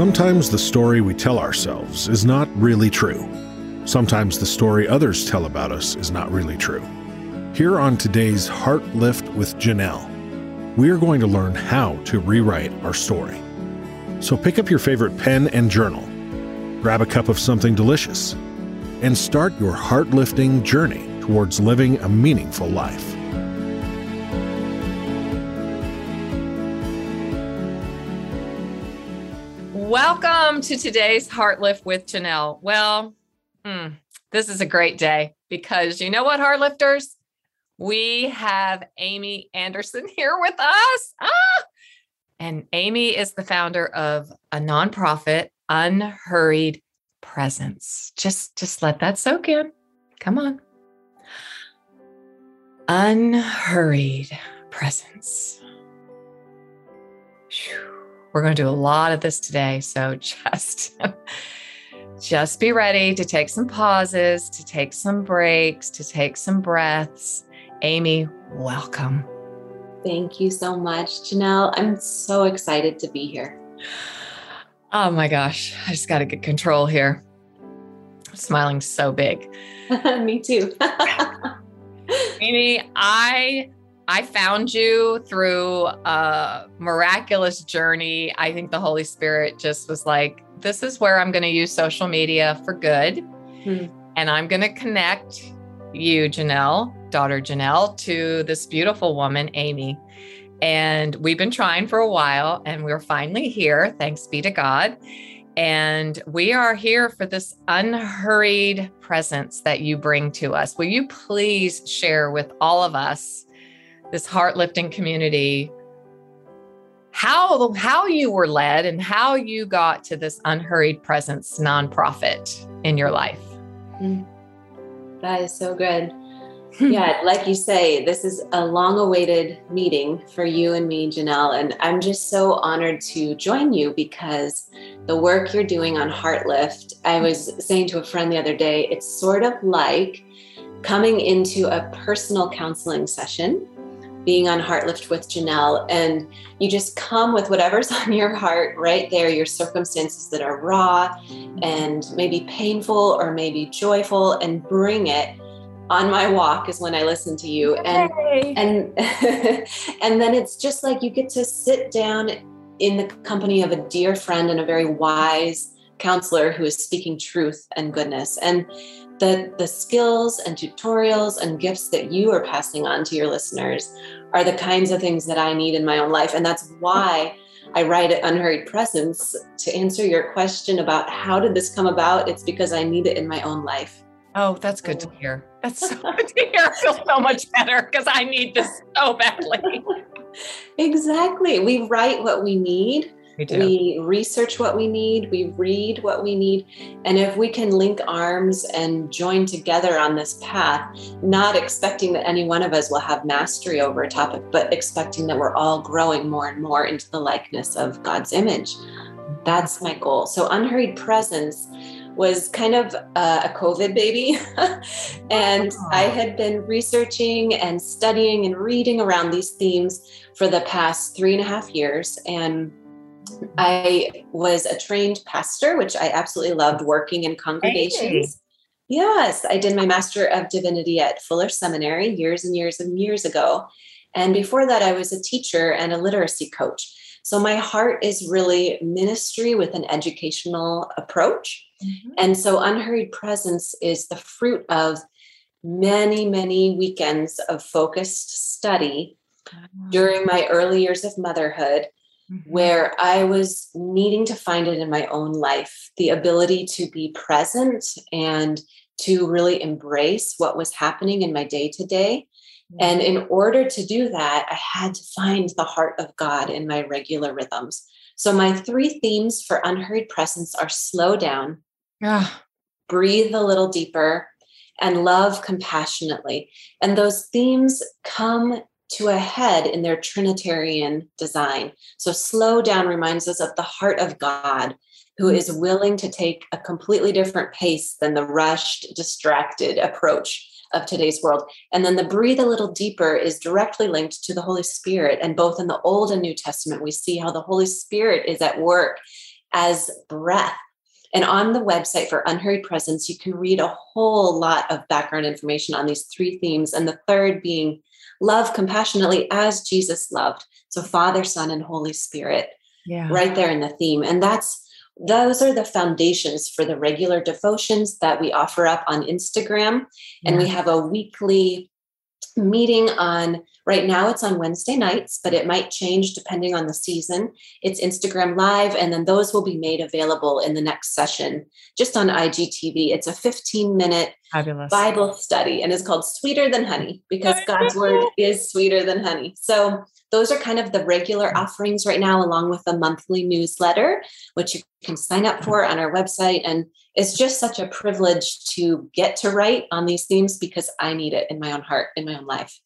Sometimes the story we tell ourselves is not really true. Sometimes the story others tell about us is not really true. Here on today's Heart Lift with Janelle, we are going to learn how to rewrite our story. So pick up your favorite pen and journal, grab a cup of something delicious, and start your heart lifting journey towards living a meaningful life. Welcome to today's Heart Lift with Janelle. Well, mm, this is a great day because you know what, Heart Lifters? We have Amy Anderson here with us. Ah! And Amy is the founder of a nonprofit, Unhurried Presence. Just, just let that soak in. Come on. Unhurried Presence. Whew. We're going to do a lot of this today. So just, just be ready to take some pauses, to take some breaks, to take some breaths. Amy, welcome. Thank you so much, Janelle. I'm so excited to be here. Oh my gosh, I just got to get control here. I'm smiling so big. Me too. Amy, I I found you through a miraculous journey. I think the Holy Spirit just was like, this is where I'm going to use social media for good. Hmm. And I'm going to connect you, Janelle, daughter Janelle, to this beautiful woman, Amy. And we've been trying for a while and we're finally here. Thanks be to God. And we are here for this unhurried presence that you bring to us. Will you please share with all of us this heart lifting community how how you were led and how you got to this unhurried presence nonprofit in your life. Mm. that is so good. Yeah like you say this is a long awaited meeting for you and me janelle and i'm just so honored to join you because the work you're doing on heartlift i was saying to a friend the other day it's sort of like coming into a personal counseling session being on Heartlift with Janelle, and you just come with whatever's on your heart right there, your circumstances that are raw and maybe painful or maybe joyful, and bring it. On my walk is when I listen to you, and and and then it's just like you get to sit down in the company of a dear friend and a very wise counselor who is speaking truth and goodness. And the, the skills and tutorials and gifts that you are passing on to your listeners are the kinds of things that I need in my own life. And that's why I write at Unhurried Presence to answer your question about how did this come about? It's because I need it in my own life. Oh, that's good to oh. hear. That's so good to hear. I feel so much better because I need this so badly. exactly. We write what we need we do. We research what we need, we read what we need. And if we can link arms and join together on this path, not expecting that any one of us will have mastery over a topic, but expecting that we're all growing more and more into the likeness of God's image. That's my goal. So, unhurried presence was kind of uh, a COVID baby. and I had been researching and studying and reading around these themes for the past three and a half years. And I was a trained pastor, which I absolutely loved working in congregations. Hey. Yes, I did my Master of Divinity at Fuller Seminary years and years and years ago. And before that, I was a teacher and a literacy coach. So my heart is really ministry with an educational approach. Mm-hmm. And so Unhurried Presence is the fruit of many, many weekends of focused study during my early years of motherhood mm-hmm. where I was needing to find it in my own life the ability to be present and to really embrace what was happening in my day to day. And in order to do that, I had to find the heart of God in my regular rhythms. So, my three themes for unhurried presence are slow down, ah. breathe a little deeper, and love compassionately. And those themes come to a head in their Trinitarian design. So, slow down reminds us of the heart of God, who mm. willing to take a completely different pace than the rushed, distracted approach of today's world. And then the breathe a little deeper is directly linked to the Holy Spirit. And both in the Old and New Testament, we see how the Holy Spirit is at work as breath. And on the website for Unhurried Presence, you can read a whole lot of background information on these three themes. And the third being love compassionately as Jesus loved. So, Father, Son, and Holy Spirit, yeah. right there in the theme. And that's those are the foundations for the regular devotions that we offer up on Instagram. And we have a weekly meeting on right now it's on wednesday nights but it might change depending on the season it's instagram live and then those will be made available in the next session just on igtv it's a 15 minute Fabulous. bible study and it's called sweeter than honey because god's word is sweeter than honey so those are kind of the regular offerings right now, along with the monthly newsletter, which you can sign up for on our website. And it's just such a privilege to get to write on these themes because I need it in my own heart, in my own life.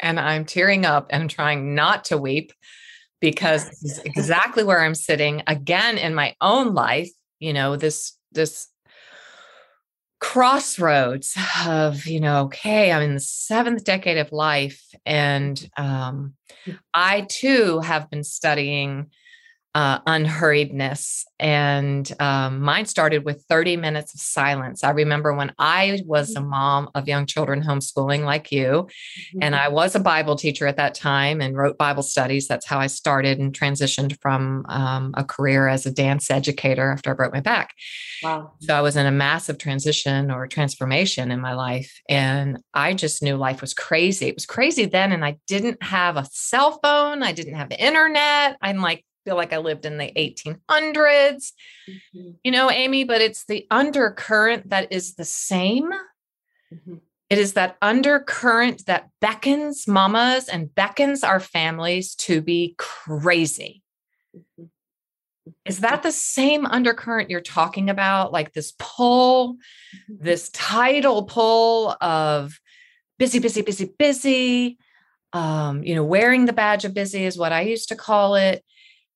And I'm tearing up and trying not to weep because this is exactly where I'm sitting again in my own life. You know, this, this crossroads of you know okay i'm in the seventh decade of life and um, mm. i too have been studying uh, unhurriedness. And um, mine started with 30 minutes of silence. I remember when I was a mm-hmm. mom of young children homeschooling like you, mm-hmm. and I was a Bible teacher at that time and wrote Bible studies. That's how I started and transitioned from um, a career as a dance educator after I broke my back. Wow. So I was in a massive transition or transformation in my life. And I just knew life was crazy. It was crazy then. And I didn't have a cell phone, I didn't have the internet. I'm like, feel like I lived in the 1800s, mm-hmm. you know, Amy, but it's the undercurrent that is the same. Mm-hmm. It is that undercurrent that beckons mamas and beckons our families to be crazy. Mm-hmm. Is that the same undercurrent you're talking about? Like this pull, mm-hmm. this tidal pull of busy, busy, busy, busy. Um, you know, wearing the badge of busy is what I used to call it.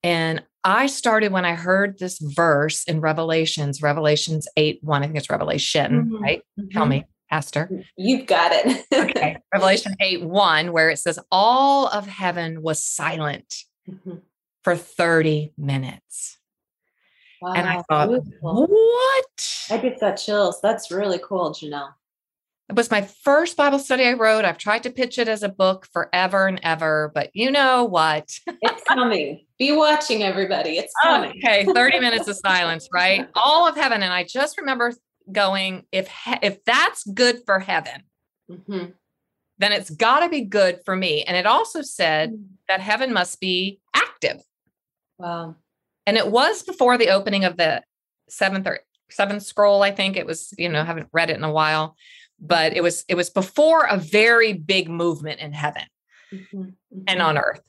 And I started when I heard this verse in Revelations, Revelations 8 1. I think it's Revelation, mm-hmm. right? Mm-hmm. Tell me, Esther. You've got it. okay. Revelation 8 1, where it says, All of heaven was silent mm-hmm. for 30 minutes. Wow, and I thought, beautiful. what? I get that chills. That's really cool, Janelle. It was my first Bible study I wrote. I've tried to pitch it as a book forever and ever, but you know what? it's coming. Be watching, everybody. It's coming. Okay, 30 minutes of silence, right? All of heaven. And I just remember going, if he- if that's good for heaven, mm-hmm. then it's got to be good for me. And it also said mm. that heaven must be active. Wow. And it was before the opening of the seventh or seventh scroll, I think it was, you know, haven't read it in a while but it was it was before a very big movement in heaven mm-hmm, mm-hmm. and on earth.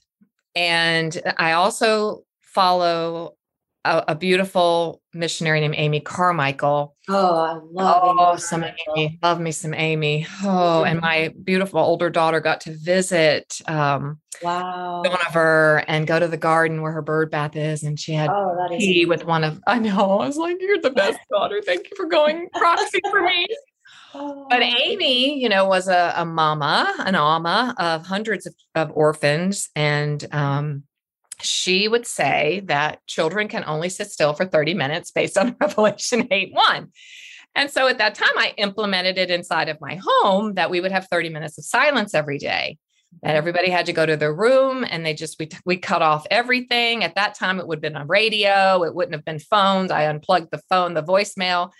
And i also follow a, a, beautiful missionary named amy carmichael. Oh i love oh some amy love me some amy. Oh and my beautiful older daughter got to visit um wow. One of her and go to the garden where her bird bath is and she had oh, tea with one of i know i was like you're the best daughter. Thank you for going proxy for me but oh. Amy, you know, was a, a mama, an ama of hundreds of, of orphans. And um, she would say that children can only sit still for 30 minutes based on Revelation 8 1. And so at that time, I implemented it inside of my home that we would have 30 minutes of silence every day. And everybody had to go to their room and they just, we, we cut off everything. At that time, it would have been on radio, it wouldn't have been phones. I unplugged the phone, the voicemail.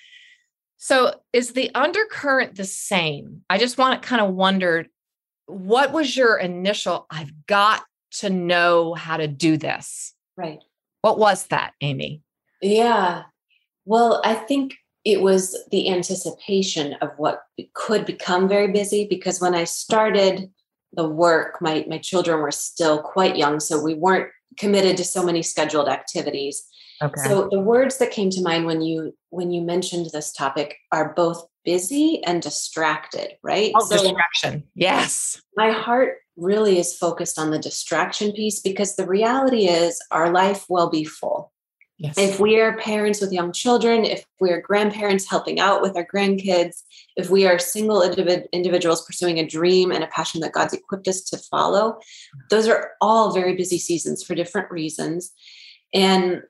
So is the undercurrent the same? I just want to kind of wondered what was your initial I've got to know how to do this. Right. What was that, Amy? Yeah. Well, I think it was the anticipation of what could become very busy because when I started the work, my my children were still quite young, so we weren't committed to so many scheduled activities. Okay. So the words that came to mind when you when you mentioned this topic are both busy and distracted, right? Oh, so distraction. Yes. My heart really is focused on the distraction piece because the reality is our life will be full. Yes. If we are parents with young children, if we are grandparents helping out with our grandkids, if we are single individ- individuals pursuing a dream and a passion that God's equipped us to follow, those are all very busy seasons for different reasons. And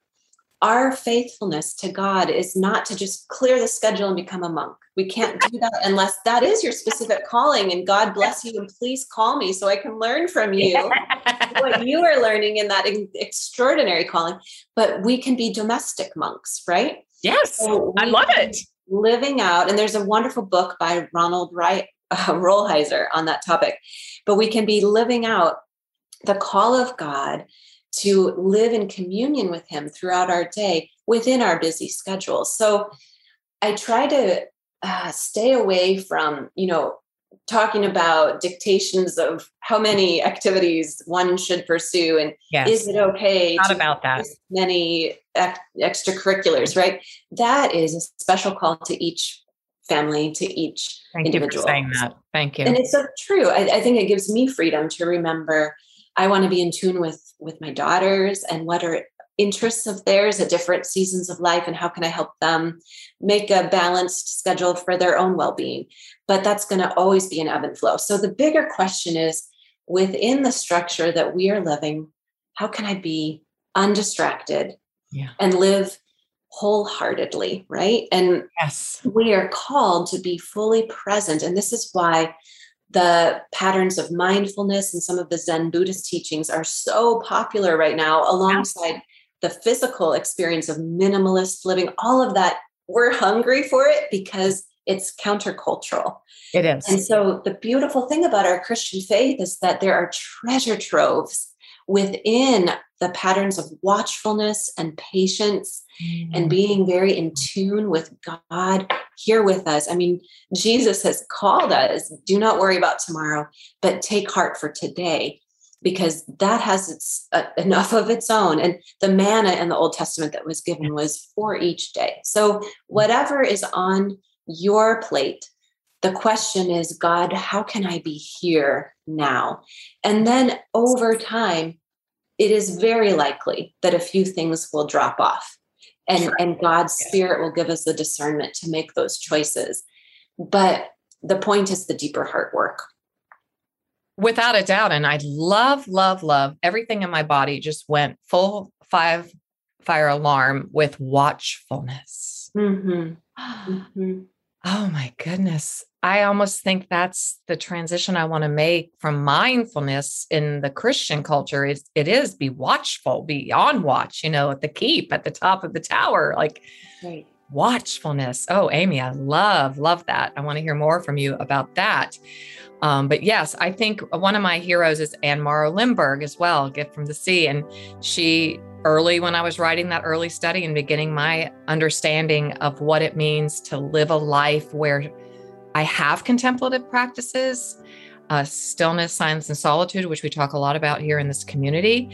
our faithfulness to God is not to just clear the schedule and become a monk. We can't do that unless that is your specific calling. And God bless you. And please call me so I can learn from you what you are learning in that extraordinary calling. But we can be domestic monks, right? Yes, so I love it. Living out, and there's a wonderful book by Ronald Wright, uh, Rolheiser on that topic. But we can be living out the call of God to live in communion with Him throughout our day within our busy schedules. So I try to uh, stay away from, you know, talking about dictations of how many activities one should pursue and yes. is it okay not about that many extracurriculars right that is a special call to each family to each Thank individual. you for saying that. Thank you. And it's so true. I, I think it gives me freedom to remember I want to be in tune with with my daughters and what are interests of theirs at different seasons of life and how can I help them make a balanced schedule for their own well-being. But that's going to always be an ebb and flow. So the bigger question is within the structure that we are living, how can I be undistracted yeah. and live wholeheartedly, right? And yes, we are called to be fully present. And this is why the patterns of mindfulness and some of the Zen Buddhist teachings are so popular right now, alongside the physical experience of minimalist living. All of that, we're hungry for it because it's countercultural. It is. And so, the beautiful thing about our Christian faith is that there are treasure troves within the patterns of watchfulness and patience mm. and being very in tune with God here with us. I mean, Jesus has called us do not worry about tomorrow, but take heart for today because that has its uh, enough of its own and the manna in the old testament that was given was for each day so whatever is on your plate the question is god how can i be here now and then over time it is very likely that a few things will drop off. And sure. and god's spirit will give us the discernment to make those choices. But the point is the deeper heart work. Without a doubt. And i love love love everything in my body just went full five fire alarm with watchfulness. Mm-hmm. Mm-hmm. oh my goodness I almost think that's the transition I want to make from mindfulness in the Christian culture is it is be watchful, be on watch, you know, at the keep at the top of the tower, like right. watchfulness. Oh, Amy, I love, love that. I want to hear more from you about that. Um, but yes, I think one of my heroes is Anne-Morrow Lindbergh as well, Gift from the Sea. And she early when I was writing that early study and beginning my understanding of what it means to live a life where I have contemplative practices, uh, stillness, silence, and solitude, which we talk a lot about here in this community.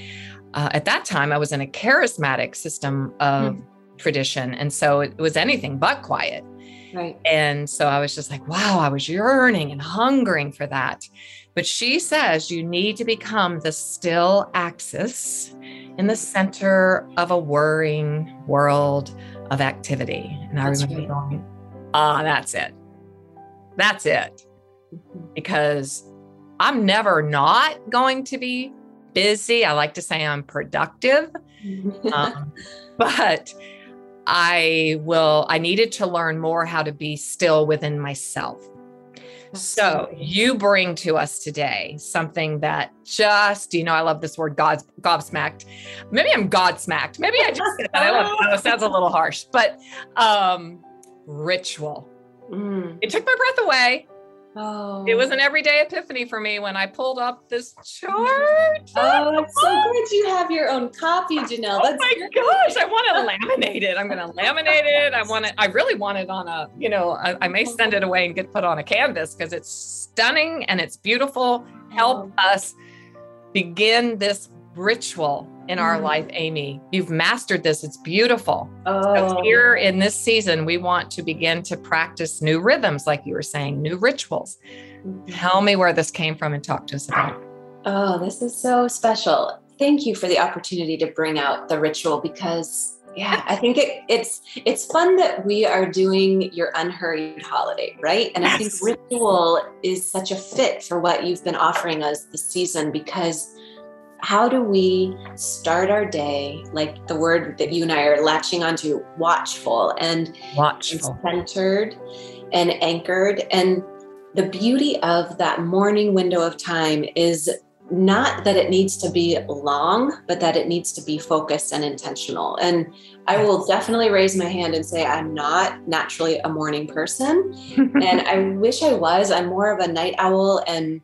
Uh, at that time, I was in a charismatic system of mm. tradition. And so it was anything but quiet. Right. And so I was just like, wow, I was yearning and hungering for that. But she says you need to become the still axis in the center of a whirring world of activity. And I that's remember right. going, ah, that's it. That's it. Because I'm never not going to be busy. I like to say I'm productive. um, but I will, I needed to learn more how to be still within myself. So you bring to us today something that just, you know, I love this word God gobsmacked. Maybe I'm godsmacked. Maybe I just said that. I love it. It sounds a little harsh, but um ritual. Mm. It took my breath away. Oh. It was an everyday epiphany for me when I pulled up this chart. Oh, it's so good you have your own copy, Janelle. Oh That's oh my gosh, I want to laminate it. I'm going to laminate it. I want it. I really want it on a, you know, I, I may send it away and get put on a canvas because it's stunning and it's beautiful. Help oh. us begin this ritual in our mm. life, Amy. You've mastered this. It's beautiful. Oh. So here in this season, we want to begin to practice new rhythms, like you were saying, new rituals. Mm-hmm. Tell me where this came from and talk to us about it. Oh, this is so special. Thank you for the opportunity to bring out the ritual because yeah, I think it, it's it's fun that we are doing your unhurried holiday, right? And yes. I think ritual is such a fit for what you've been offering us this season because how do we start our day like the word that you and I are latching onto watchful and watchful and centered and anchored and the beauty of that morning window of time is not that it needs to be long, but that it needs to be focused and intentional. And I will definitely raise my hand and say, I'm not naturally a morning person. and I wish I was. I'm more of a night owl. And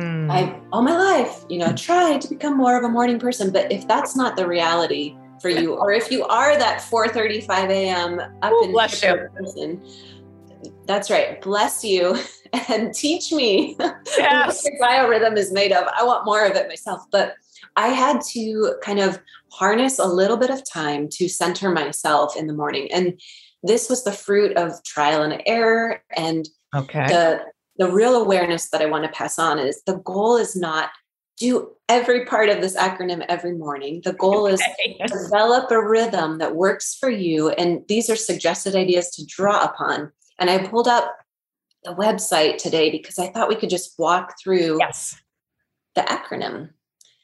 hmm. I've all my life, you know, tried to become more of a morning person. But if that's not the reality for you, or if you are that 4 35 a.m. up Ooh, in bless you. person, that's right. Bless you and teach me yes. what your biorhythm is made of. I want more of it myself. But I had to kind of harness a little bit of time to center myself in the morning. And this was the fruit of trial and error. And okay. the the real awareness that I want to pass on is the goal is not do every part of this acronym every morning. The goal is develop a rhythm that works for you. And these are suggested ideas to draw upon. And I pulled up the website today because I thought we could just walk through yes. the acronym.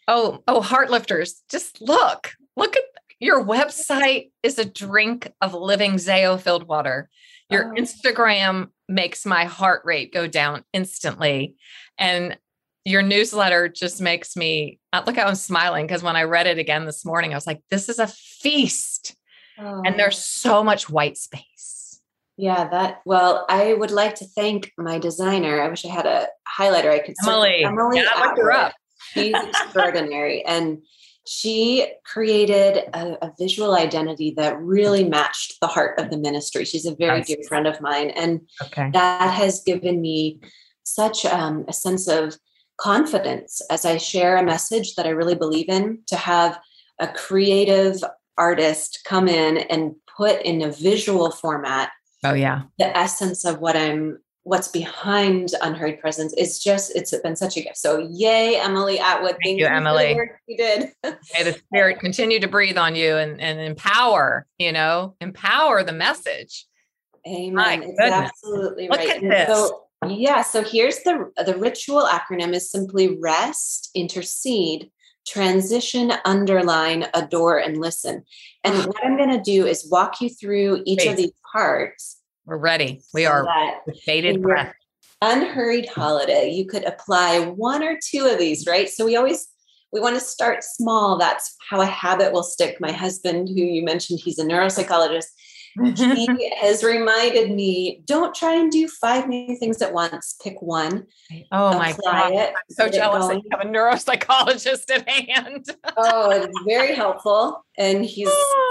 Oh, oh, Heartlifters, just look. Look at your website is a drink of living Zao filled water. Your oh. Instagram makes my heart rate go down instantly. And your newsletter just makes me uh, look how I'm smiling because when I read it again this morning, I was like, this is a feast. Oh. And there's so much white space. Yeah, that well, I would like to thank my designer. I wish I had a highlighter I could Emily. Emily yeah, look her up. She's extraordinary. And she created a, a, visual identity that really matched the heart of the ministry. She's a very dear friend of mine. And okay. that has given me such um, a sense of confidence as I share a message that I really believe in to have a creative artist come in and put in a visual format Oh yeah. The essence of what I'm what's behind unhurried presence is just it's been such a gift. So yay, Emily Atwood. Thank, Thank you, Emily. You did. May the spirit continue to breathe on you and, and empower, you know, empower the message. Amen. It's absolutely Look right. At this. So yeah, so here's the the ritual acronym is simply rest, intercede, transition, underline, adore, and listen. And ah. what I'm going to do is walk you through each of these parts. We're ready. We are bated breath. Unhurried holiday. You could apply one or two of these, right? So we always we want to start small. That's how a habit will stick. My husband, who you mentioned, he's a neuropsychologist he has reminded me don't try and do five new things at once. Pick one. Oh my God. It, I'm so jealous that you have a neuropsychologist at hand. oh, it's very helpful. And he's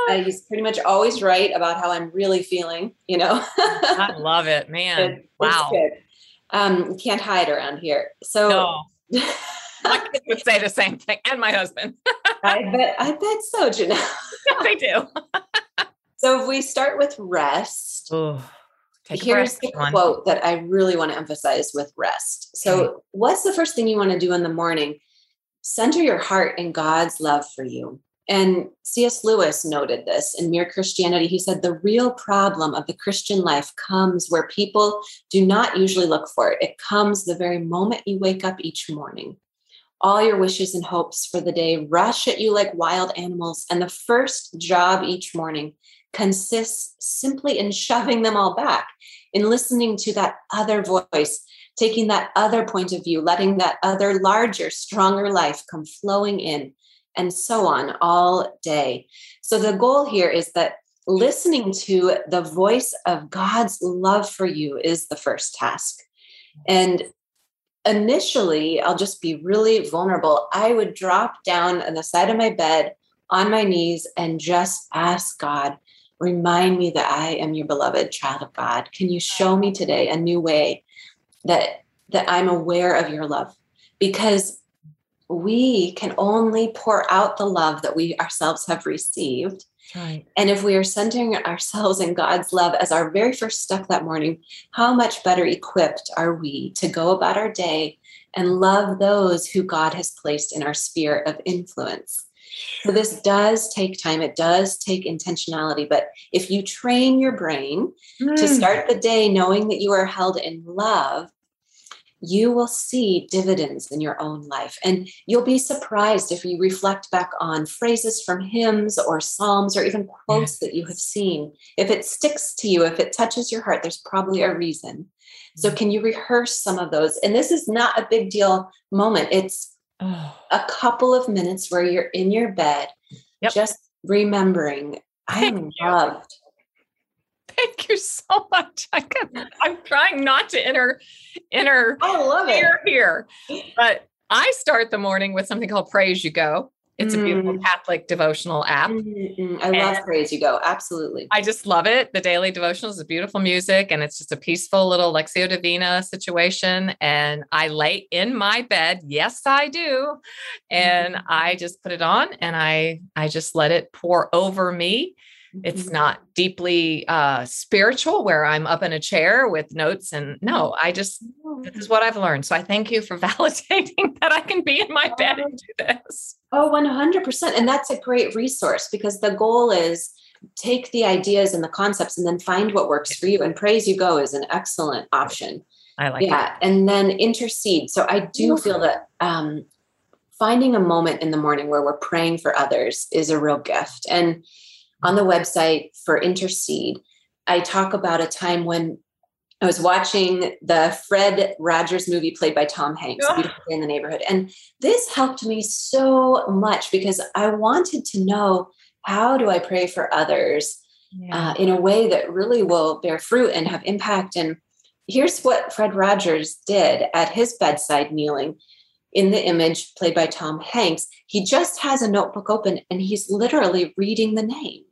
uh, he's pretty much always right about how I'm really feeling, you know. I love it, man. It, wow. Um, can't hide around here. So no. my kids would say the same thing, and my husband. I bet I bet so, Janelle. they do. So if we start with rest, Ooh, here's the one. quote that I really want to emphasize with rest. So, okay. what's the first thing you want to do in the morning? Center your heart in God's love for you. And C.S. Lewis noted this in Mere Christianity. He said, The real problem of the Christian life comes where people do not usually look for it. It comes the very moment you wake up each morning. All your wishes and hopes for the day rush at you like wild animals. And the first job each morning consists simply in shoving them all back, in listening to that other voice, taking that other point of view, letting that other larger, stronger life come flowing in, and so on all day. So the goal here is that listening to the voice of God's love for you is the first task. And initially, I'll just be really vulnerable. I would drop down on the side of my bed on my knees and just ask God Remind me that I am your beloved child of God. Can you show me today a new way that that I'm aware of your love? Because we can only pour out the love that we ourselves have received. Right. And if we are centering ourselves in God's love as our very first step that morning, how much better equipped are we to go about our day and love those who God has placed in our sphere of influence? So this does take time. It does take intentionality. But if you train your brain mm. to start the day knowing that you are held in love, you will see dividends in your own life. And you'll be surprised if you reflect back on phrases from hymns or psalms or even quotes that you have seen. If it sticks to you, if it touches your heart, there's probably a reason. So, mm. can you rehearse some of those? And this is not a big deal moment. It's oh. a couple of minutes where you're in your bed, yep. just remembering, I am loved. Thank you so much. I am trying not to enter enter I love it. here. But I start the morning with something called Pray As You Go. It's mm. a beautiful mm. Catholic devotional app. Mm-hmm. I love and Pray As You Go. Absolutely. I just love it. The daily devotional is a beautiful music and it's just a peaceful little Lectio Divina situation. And I lay in my bed. Yes, I do. And mm. I just put it on and I I just let it pour over me it's mm-hmm. not deeply uh, spiritual where I'm up in a chair with notes and no, I just this is what I've learned. So I thank you for validating that I can be in my bed and do this. Oh, 100%. And that's a great resource because the goal is take the ideas and the concepts and then find what works for you. And Pray As You Go is an excellent option. I like yeah, and then intercede. So I do feel that um, finding a moment in the morning where we're praying for others is a real gift. And on the website for Intercede, I talk about a time when I was watching the Fred Rogers movie played by Tom Hanks, Beautiful Day in the Neighborhood. And this helped me so much because I wanted to know how do I pray for others yeah. uh, in a way that really will bear fruit and have impact. And here's what Fred Rogers did at his bedside kneeling in the image played by Tom Hanks. He just has a notebook open and he's literally reading the name.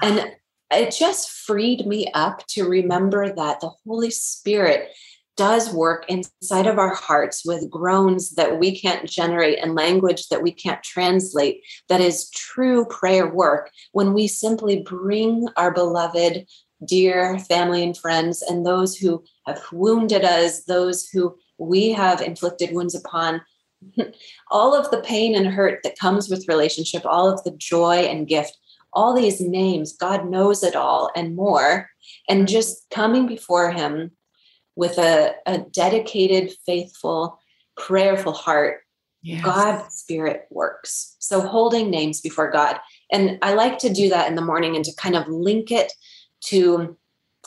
And it just freed me up to remember that the Holy Spirit does work inside of our hearts with groans that we can't generate and language that we can't translate. That is true prayer work when we simply bring our beloved, dear family and friends, and those who have wounded us, those who we have inflicted wounds upon. all of the pain and hurt that comes with relationship, all of the joy and gift all these names, God knows it all and more. And mm-hmm. just coming before Him with a, a dedicated, faithful, prayerful heart, yes. God's Spirit works. So holding names before God. And I like to do that in the morning and to kind of link it to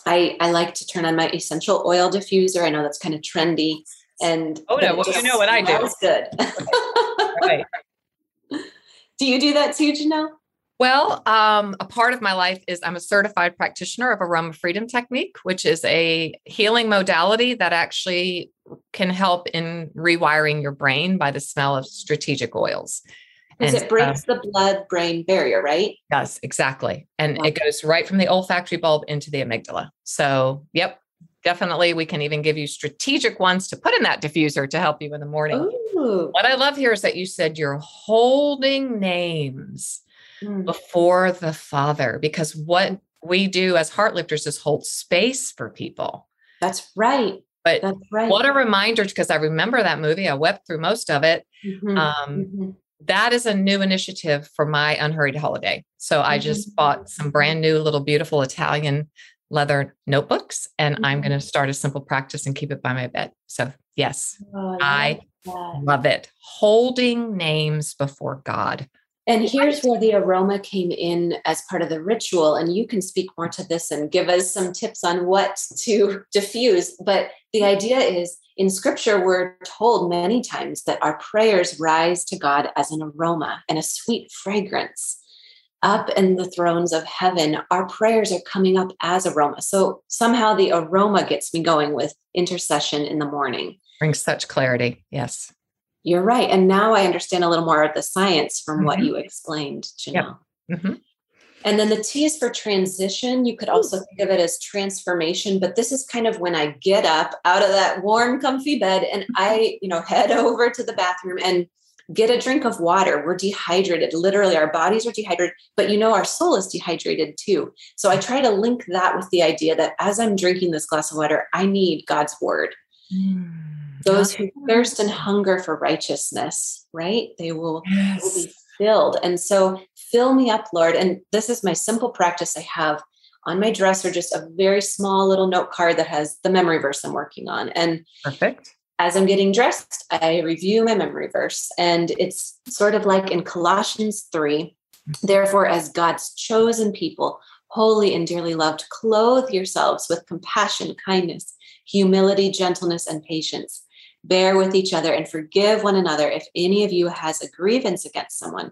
I, I like to turn on my essential oil diffuser. I know that's kind of trendy. And oh no, well, you know what I do. That's good. right. Do you do that too, Janelle? Well, um, a part of my life is I'm a certified practitioner of aroma freedom technique, which is a healing modality that actually can help in rewiring your brain by the smell of strategic oils. Because it breaks uh, the blood brain barrier, right? Yes, exactly. And it goes right from the olfactory bulb into the amygdala. So, yep, definitely. We can even give you strategic ones to put in that diffuser to help you in the morning. Ooh. What I love here is that you said you're holding names mm. before the Father, because what we do as heart lifters is hold space for people. That's right. But That's right. what a reminder, because I remember that movie. I wept through most of it. Mm-hmm. Um, mm-hmm. That is a new initiative for my unhurried holiday. So I just mm-hmm. bought some brand new little beautiful Italian leather notebooks and I'm going to mm-hmm. start a simple practice and keep it by my bed. So, yes, oh, I, I love it. Holding names before God. And here's where the aroma came in as part of the ritual. And you can speak more to this and give us some tips on what to diffuse. But the idea is in scripture, we're told many times that our prayers rise to God as an aroma and a sweet fragrance. Up in the thrones of heaven, our prayers are coming up as aroma. So somehow the aroma gets me going with intercession in the morning. Brings such clarity. Yes. You're right. And now I understand a little more of the science from mm-hmm. what you explained, Janelle. Yep. Mm-hmm. And then the T is for transition. You could also think of it as transformation, but this is kind of when I get up out of that warm, comfy bed and mm-hmm. I, you know, head over to the bathroom and get a drink of water. We're dehydrated. Literally, our bodies are dehydrated, but you know, our soul is dehydrated too. So I try to link that with the idea that as I'm drinking this glass of water, I need God's word. Mm those who thirst and hunger for righteousness, right? They will, yes. will be filled. And so fill me up, Lord. And this is my simple practice I have on my dresser, just a very small little note card that has the memory verse I'm working on. And perfect. as I'm getting dressed, I review my memory verse. And it's sort of like in Colossians 3 mm-hmm. Therefore, as God's chosen people, holy and dearly loved, clothe yourselves with compassion, kindness, humility, gentleness, and patience. Bear with each other and forgive one another if any of you has a grievance against someone.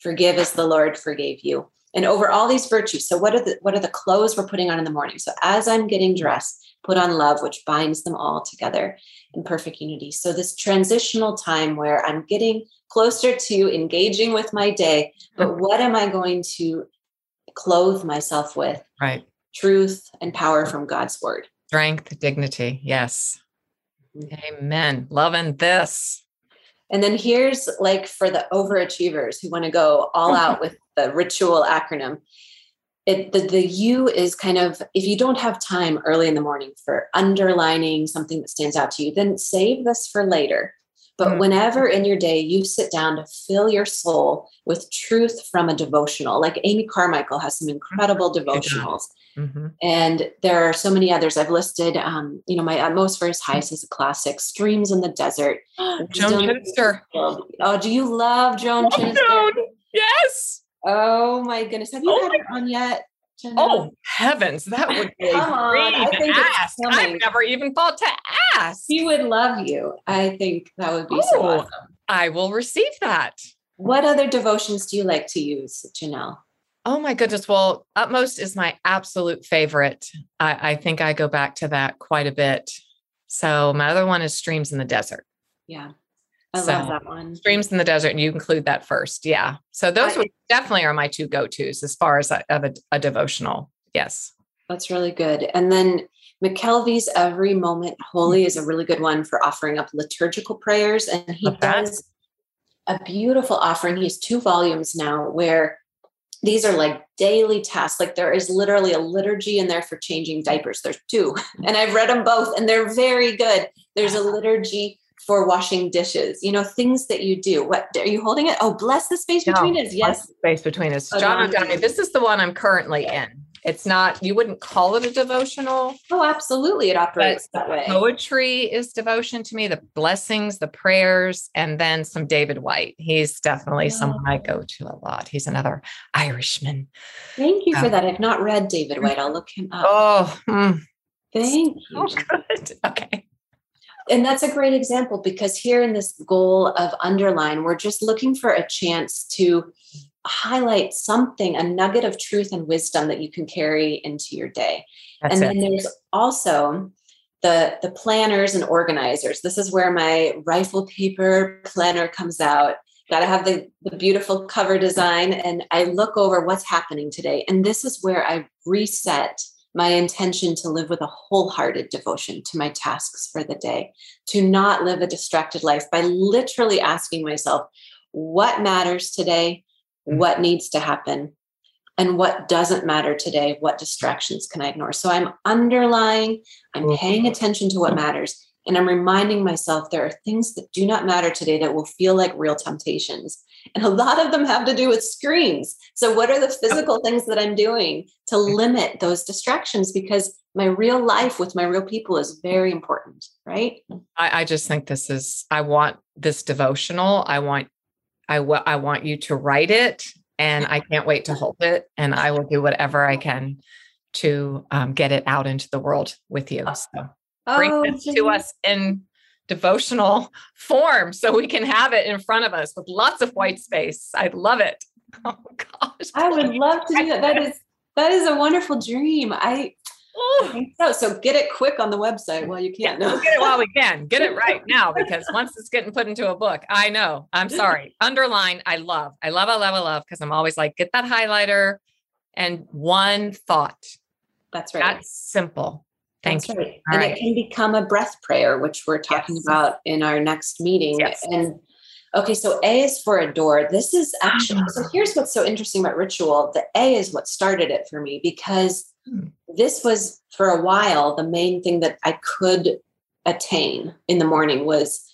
Forgive as the Lord forgave you. And over all these virtues. So, what are the what are the clothes we're putting on in the morning? So, as I'm getting dressed, put on love, which binds them all together in perfect unity. So, this transitional time where I'm getting closer to engaging with my day, but mm-hmm. what am I going to clothe myself with? Right. Truth and power from God's word. Strength, dignity. Yes. Amen. Loving this. And then here's like for the overachievers who want to go all out with the ritual acronym it, the, the U is kind of if you don't have time early in the morning for underlining something that stands out to you, then save this for later. But mm-hmm. whenever in your day you sit down to fill your soul with truth from a devotional, like Amy Carmichael has some incredible devotionals. Mm-hmm. And there are so many others I've listed. Um, you know, my Utmost for His Highest is a classic. Streams in the Desert. Joan Chittister. Oh, do you love Joan Chittister? Yes. Oh my goodness. Have you oh had it on yet? Oh heavens, that would be Come uh-huh, on. I think ask. I've never even thought to ask. He would love you. I think that would be oh, so awesome. I will receive that. What other devotions do you like to use, Janelle? Oh my goodness. Well, Utmost is my absolute favorite. I, I think I go back to that quite a bit. So my other one is Streams in the Desert. Yeah. I so, love that one. Streams in the desert, and you include that first. Yeah. So those I, definitely are my two go tos as far as a, of a, a, devotional. Yes. That's really good. And then McKelvey's Every Moment Holy is a really good one for offering up liturgical prayers. And he does a beautiful offering. He has two volumes now where these are like daily tasks. Like there is literally a liturgy in there for changing diapers. There's two, mm. and I've read them both, and they're very good. There's a liturgy for washing dishes, you know, things that you do. What are you holding it? Oh, bless the space no, between us. Yes. space between us. John O'Donohue, this is the one I'm currently in. It's not, you wouldn't call it a devotional. Oh, absolutely. It operates that way. Poetry is devotion to me, the blessings, the prayers, and then some David Whyte He's definitely someone I go to a lot. He's another Irishman. Thank you um, for that. I've not read David Whyte I'll look him up. Oh, mm. thank you. Oh, good. Okay and that's a great example because here in this goal of underline, we're just looking for a chance to highlight something, a nugget of truth and wisdom that you can carry into your day. That's and it. then there's also the the planners and organizers. This is where my rifle paper planner comes out. Got to have the, the beautiful cover design, and I look over what's happening today. And this is where I reset my intention to live with a wholehearted devotion to my tasks for the day, to not live a distracted life by literally asking myself, what matters today? Mm. What needs to happen? And what doesn't matter today? What distractions can I ignore? So I'm underlying, I'm mm. paying attention to what matters. And I'm reminding myself there are things that do not matter today that will feel like real temptations. And a lot of them have to do with screens. So, what are the physical things that I'm doing to limit those distractions? Because my real life with my real people is very important, right? I, I just think this is, I want this devotional. I want, I, w- I want I want you to write it and I can't wait to hold it. And I will do whatever I can to um, get it out into the world with you. So bring oh, this to us in devotional form so we can have it in front of us with lots of white space. I'd love it. Oh gosh. I would love to do that. That is that is a wonderful dream. I, I think so. So get it quick on the website while you can. Yeah, get it while we can. Get it right now because once it's getting put into a book, I know. I'm sorry. Underline, I love. I love, I love, I love because I'm always like, get that highlighter and one thought. That's right. That's simple. Thank That's you. Right. and right. it can become a breath prayer, which we're talking yes. about in our next meeting. Yes. And okay, so A is for adore. This is actually, so ah. here's what's so interesting about ritual. The A is what started it for me because hmm. this was for a while the main thing that I could attain in the morning was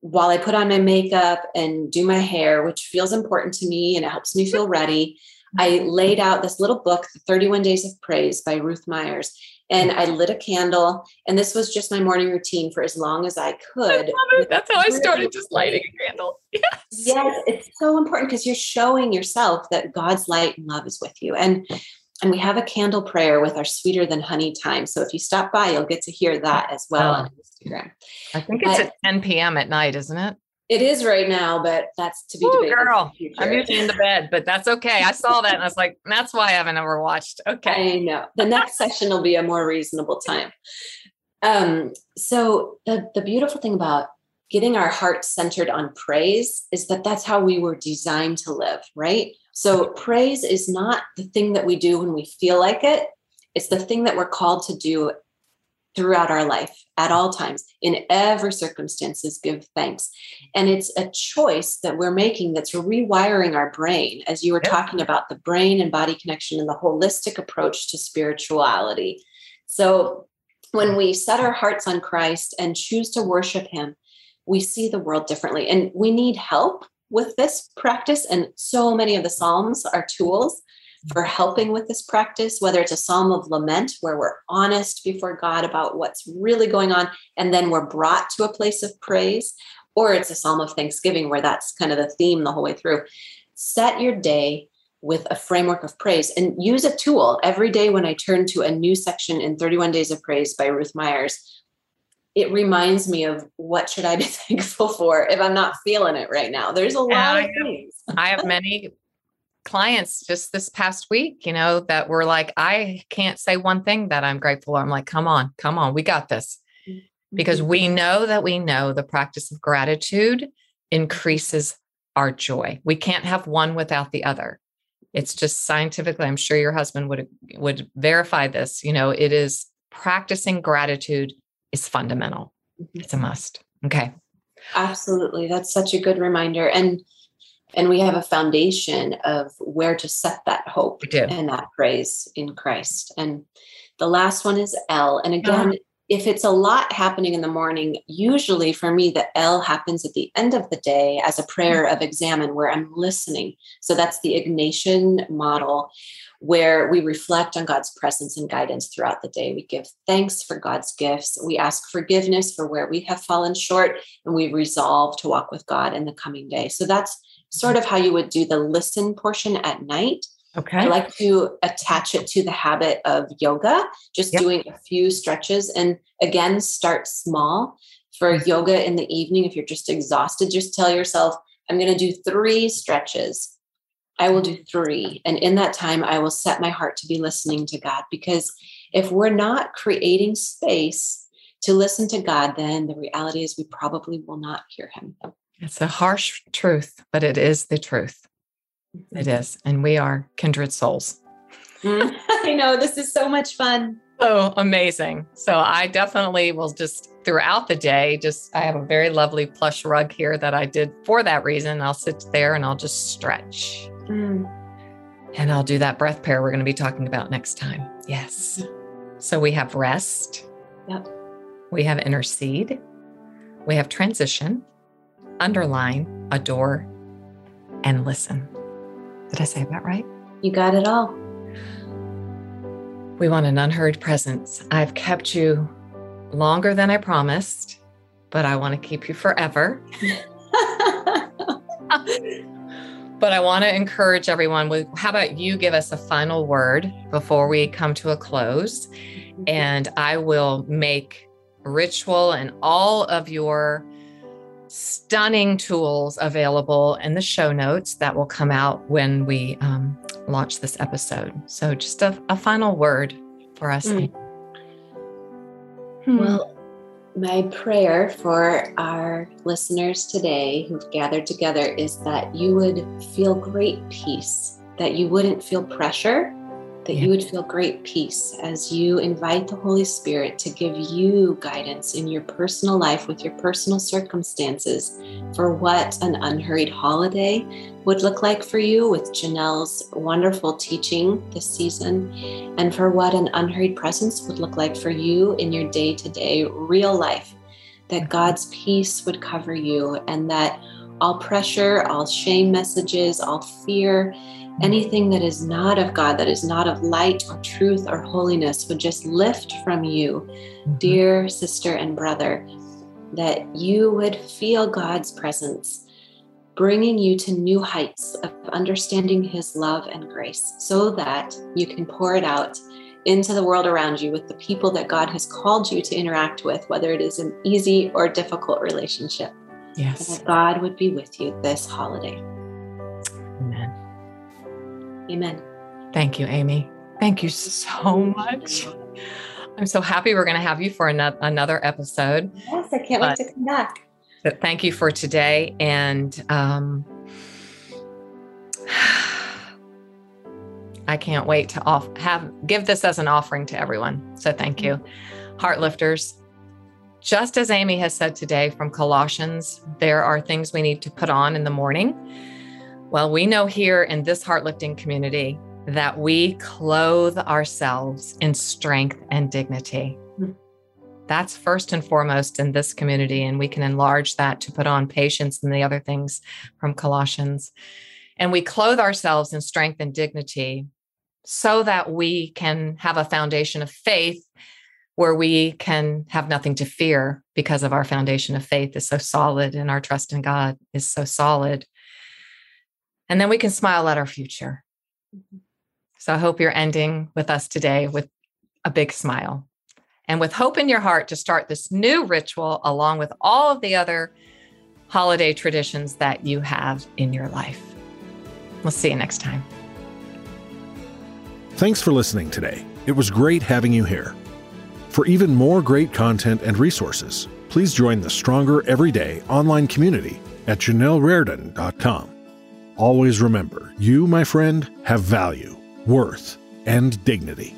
while I put on my makeup and do my hair, which feels important to me and it helps me feel ready. I mm-hmm. laid out this little book, The 31 Days of Praise by Ruth Myers, and I lit a candle. And this was just my morning routine for as long as I could. I That's how I started just lighting a candle. Yes. Yes, it's so important because you're showing yourself that God's light and love is with you. And and we have a candle prayer with our sweeter than honey time. So if you stop by, you'll get to hear that as well oh. on Instagram. I think it's at 10 p.m. at night, isn't it? It is right now, but that's to be Ooh, debated. Girl, I'm usually in the bed, but that's okay. I saw that and I was like, that's why I haven't ever watched. Okay. I know. The next session will be a more reasonable time. Um, so the, the beautiful thing about getting our heart centered on praise is that that's how we were designed to live, right? So praise is not the thing that we do when we feel like it. It's the thing that we're called to do throughout our life at all times in every circumstances give thanks. And it's a choice that we're making that's rewiring our brain as you were yep. talking about the brain and body connection and the holistic approach to spirituality. So when we set our hearts on christ and choose to worship him we see the world differently. And we need help with this practice and so many of the psalms are tools for helping with this practice, whether it's a psalm of lament where we're honest before God about what's really going on, and then we're brought to a place of praise, or it's a psalm of thanksgiving where that's kind of the theme the whole way through. Set your day with a framework of praise and use a tool every day when I turn to a new section in 31 Days of Praise by Ruth Myers. It reminds me of what should I be thankful for if I'm not feeling it right now. There's a lot of things. I have many clients just this past week, you know, that were like, I can't say one thing that I'm grateful. I'm like, come on, come on, we got this. Because mm-hmm. we know that we know the practice of gratitude increases our joy. We can't have one without the other. It's just scientifically, I'm sure your husband would would verify this. You know, it is practicing gratitude is fundamental. Mm-hmm. It's a must. Okay. Absolutely. That's such a good reminder. And and we have a foundation of where to set that hope and that praise in Christ. And the last one is L. And again, uh-huh. if it's a lot happening in the morning, usually for me, the L happens at the end of the day as a prayer of Examen where I'm listening. So that's the Ignatian model where we reflect on God's presence and guidance throughout the day. We give thanks for God's gifts. We ask forgiveness for where we have fallen short, and we resolve to walk with God in the coming day. So that's sort of how you would do the listen portion at night. Okay. I like to attach it to the habit of yoga, just yep. doing a few stretches. And again, start small. For mm-hmm. yoga in the evening, if you're just exhausted, just tell yourself, I'm going to do three stretches. I will do three. And in that time, I will set my heart to be listening to God. Because if we're not creating space to listen to God, then the reality is we probably will not hear Him. It's a harsh truth, but it is the truth. It mm-hmm. And we are kindred souls. Mm, I know. This is so much fun. Oh, amazing. So I definitely will just throughout the day, just I have a very lovely plush rug here that I did for that reason. I'll sit there and I'll just stretch. Mm. And I'll do that breath prayer we're going to be talking about next time. Yes. So we have rest. Yep. We have intercede. We have transition underline, adore, and listen. Did I say that right? You got it all. We want an unhurried presence. I've kept you longer than I promised, but I want to keep you forever. but I want to encourage everyone with how about you give us a final word before we come to a close? Mm-hmm. And I will make ritual and all of your stunning tools available in the show notes that will come out when we um, launch this episode. So, just a, a final word for us. Mm. Hmm. Well, my prayer for our listeners today who've gathered together is that you would feel great peace, that you wouldn't feel pressure that yeah. you would feel great peace as you invite the Holy Spirit to give you guidance in your personal life with your personal circumstances for what an unhurried holiday would look like for you with Janelle's wonderful teaching this season, and for what an unhurried presence would look like for you in your day to day real life. That God's peace would cover you, and that all pressure, all shame messages, all fear, anything that is not of God, that is not of light or truth or holiness, would just lift from you, mm-hmm. dear sister and brother, that you would feel God's presence bringing you to new heights of understanding His love and grace so that you can pour it out into the world around you with the people that God has called you to interact with, whether it is an easy or difficult relationship. Yes. And that God would be with you this holiday. Amen. Thank you, Amy. Thank you so much. I'm so happy we're going to have you for another episode. Yes, I can't but, wait to come back. But thank you for today. And um, I can't wait to off have give this as an offering to everyone. So thank you. Heart lifters. Just as Amy has said today from Colossians, there are things we need to put on in the morning. Well, we know here in this heart lifting community that we clothe ourselves in strength and dignity. That's first and foremost in this community, and we can enlarge that to put on patience and the other things from Colossians. And we clothe ourselves in strength and dignity so that we can have a foundation of faith where we can have nothing to fear because of our foundation of faith is so solid and our trust in God is so solid. And then we can smile at our future. Mm-hmm. So I hope you're ending with us today with a big smile and with hope in your heart to start this new ritual along with all of the other holiday traditions that you have in your life. We'll see you next time. Thanks for listening today. It was great having you here. For even more great content and resources, please join the Stronger Everyday online community at JanelleRardon.com. Always remember, you, my friend, have value, worth, and dignity.